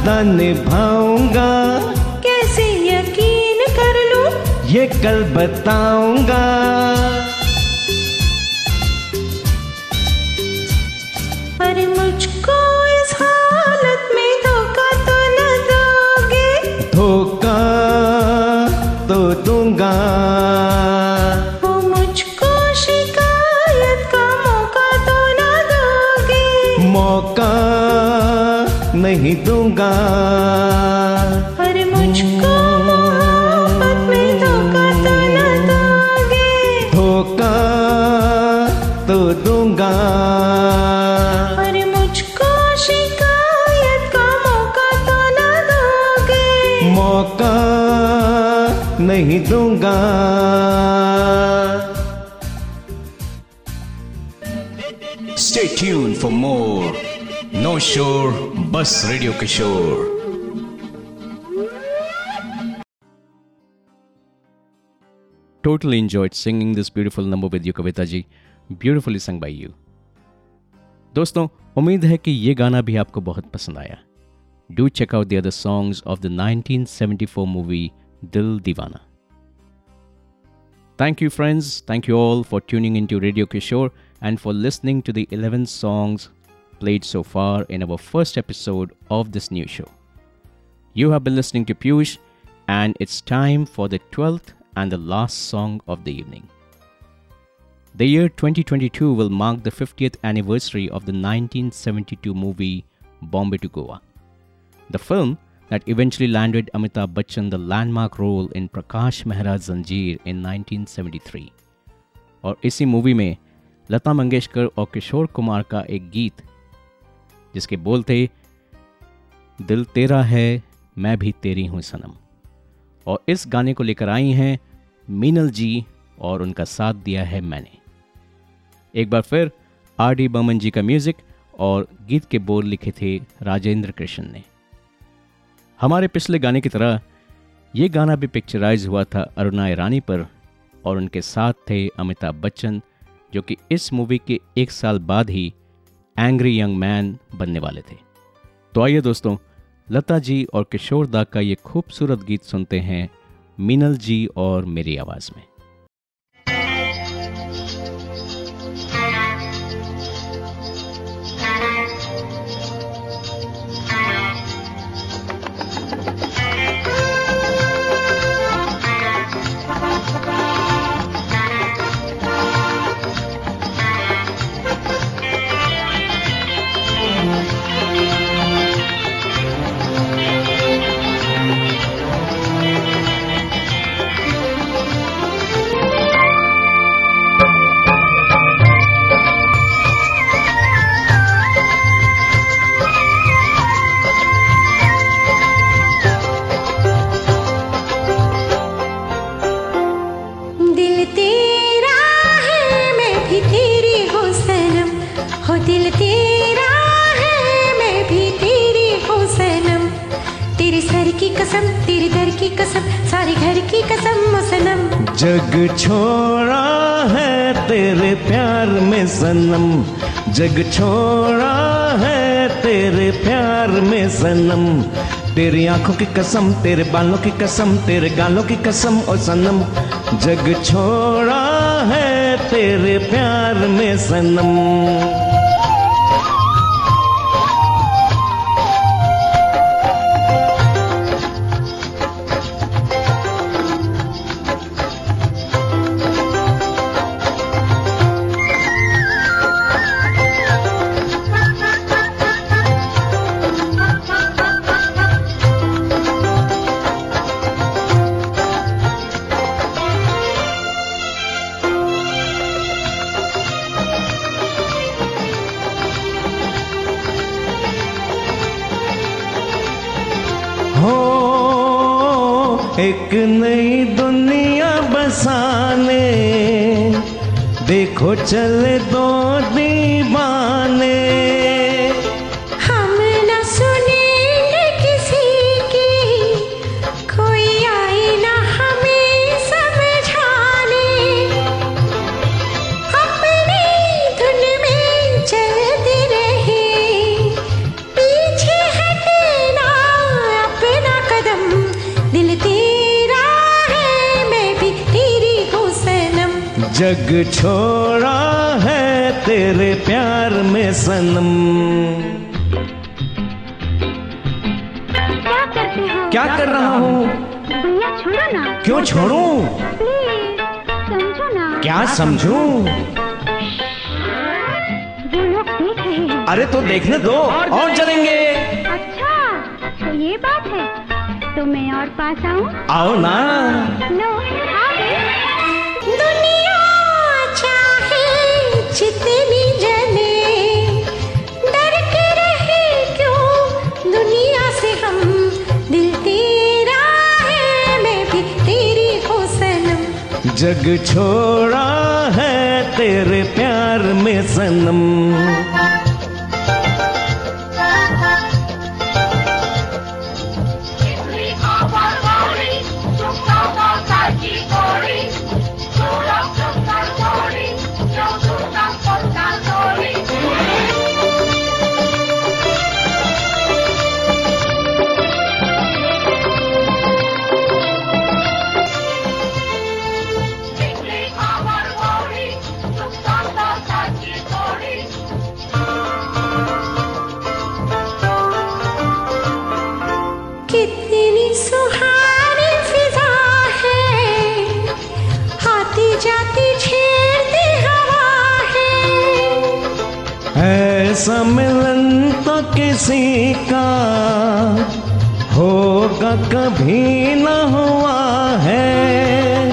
वादा निभाऊँगा। कैसे यकीन कर लूँ? ये कल बताऊँगा। Bus Radio Kishore. Totally enjoyed singing this beautiful number with you, Kavita ji. Beautifully sung by you. दोस्तों उम्मीद है कि ये गाना भी आपको बहुत पसंद आया do check out the other songs of the 1974 movie Dil Deewana Thank you, friends. Thank you all for tuning into Radio Kishore and for listening to the 11 songs played so far in our first episode of this new show. You have been listening to Piyush, and it's time for the 12th and the last song of the evening. The year 2022 will mark the 50th anniversary of the 1972 movie Bombay to Goa. The film that eventually landed Amitabh Bachchan the landmark role in Prakash Mehra's Zanjeer in 1973. और इसी movie में लता मंगेशकर और किशोर कुमार का एक गीत जिसके बोल थे दिल तेरा है, मैं भी तेरी हूँ सनम। और इस गाने को लेकर आई हैं मीनल जी और उनका साथ दिया है मैंने। एक बार फिर आर डी बमन जी का म्यूज़िक और गीत के बोल लिखे थे राजेंद्र कृष्ण ने। हमारे पिछले गाने की तरह ये गाना भी पिक्चराइज हुआ था अरुणा ईरानी पर और उनके साथ थे अमिताभ बच्चन, जो कि इस मूवी के एक साल बाद ही एंग्री यंग मैन बनने वाले थे। तो आइए दोस्तों, लता जी और किशोर दा का ये खूबसूरत गीत सुनते हैं, मीनल जी और मेरी आवाज़ में। छोड़ा है तेरे प्यार में सनम। जग छोड़ा है तेरे प्यार में सनम। तेरी आँखों की कसम, तेरे बालों की कसम, तेरे गालों की कसम और सनम। जग छोड़ा है तेरे प्यार में सनम। जग छोड़ा है तेरे प्यार में सनम। कभी न हुआ है।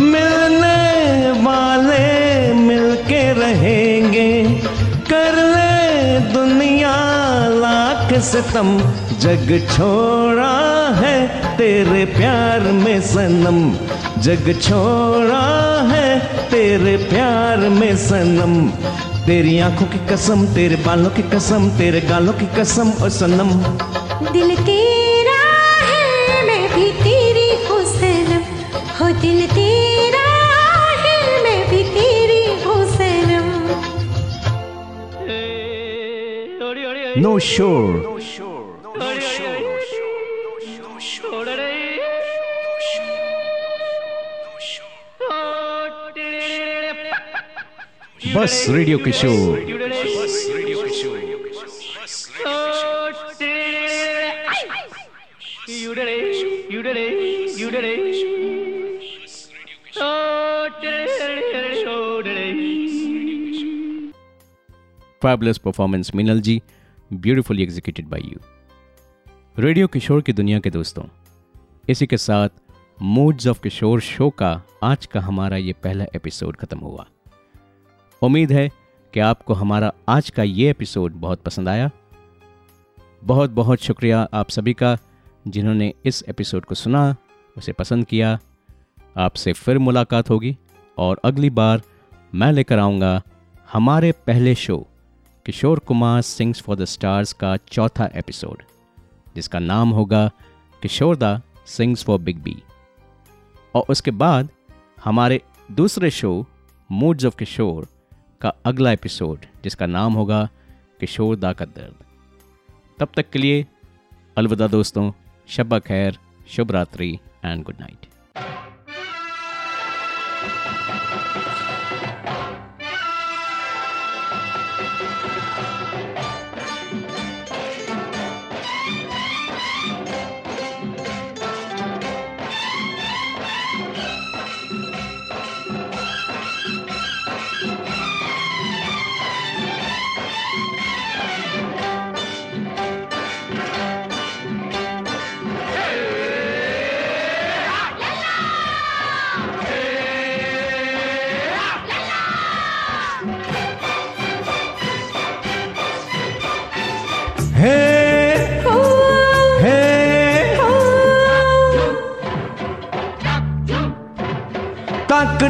मिलने वाले मिलके रहेंगे। कर ले दुनिया लाख सितम। जग छोड़ा है तेरे प्यार में सनम। जग छोड़ा है तेरे प्यार में सनम। तेरी आँखों की कसम, तेरे बालों की कसम, तेरे गालों की कसम और सनम। नो शोर बस radio Kishore Fabulous performance, Minal ji. Beautifully executed by you radio Kishore की दुनिया के दोस्तों इसी के साथ मूड्स ऑफ़ किशोर शो का आज का हमारा ये पहला एपिसोड खत्म हुआ उम्मीद है कि आपको हमारा आज का ये एपिसोड बहुत पसंद आया बहुत बहुत शुक्रिया आप सभी का जिन्होंने इस एपिसोड को सुना उसे पसंद किया आपसे फिर मुलाकात होगी और अगली बार मैं लेकर आऊँगा हमारे पहले show Kishore Kumar sings for the stars का चौथा एपिसोड, जिसका नाम होगा किशोर दा सिंग्स फॉर बिग बी। और उसके बाद हमारे दूसरे शो मूड्स ऑफ़ किशोर का अगला एपिसोड, जिसका नाम होगा किशोर दा का दर्द। तब तक के लिए अलविदा दोस्तों शब खैर, शुभ रात्रि एंड गुड नाइट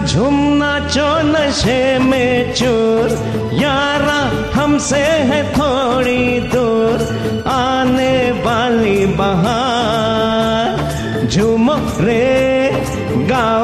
झुमना चो नशे में चूर यारा हमसे है थोड़ी दूर। आने वाली बहार। झूमो रे, गाओ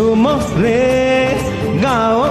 Chumofle, Gao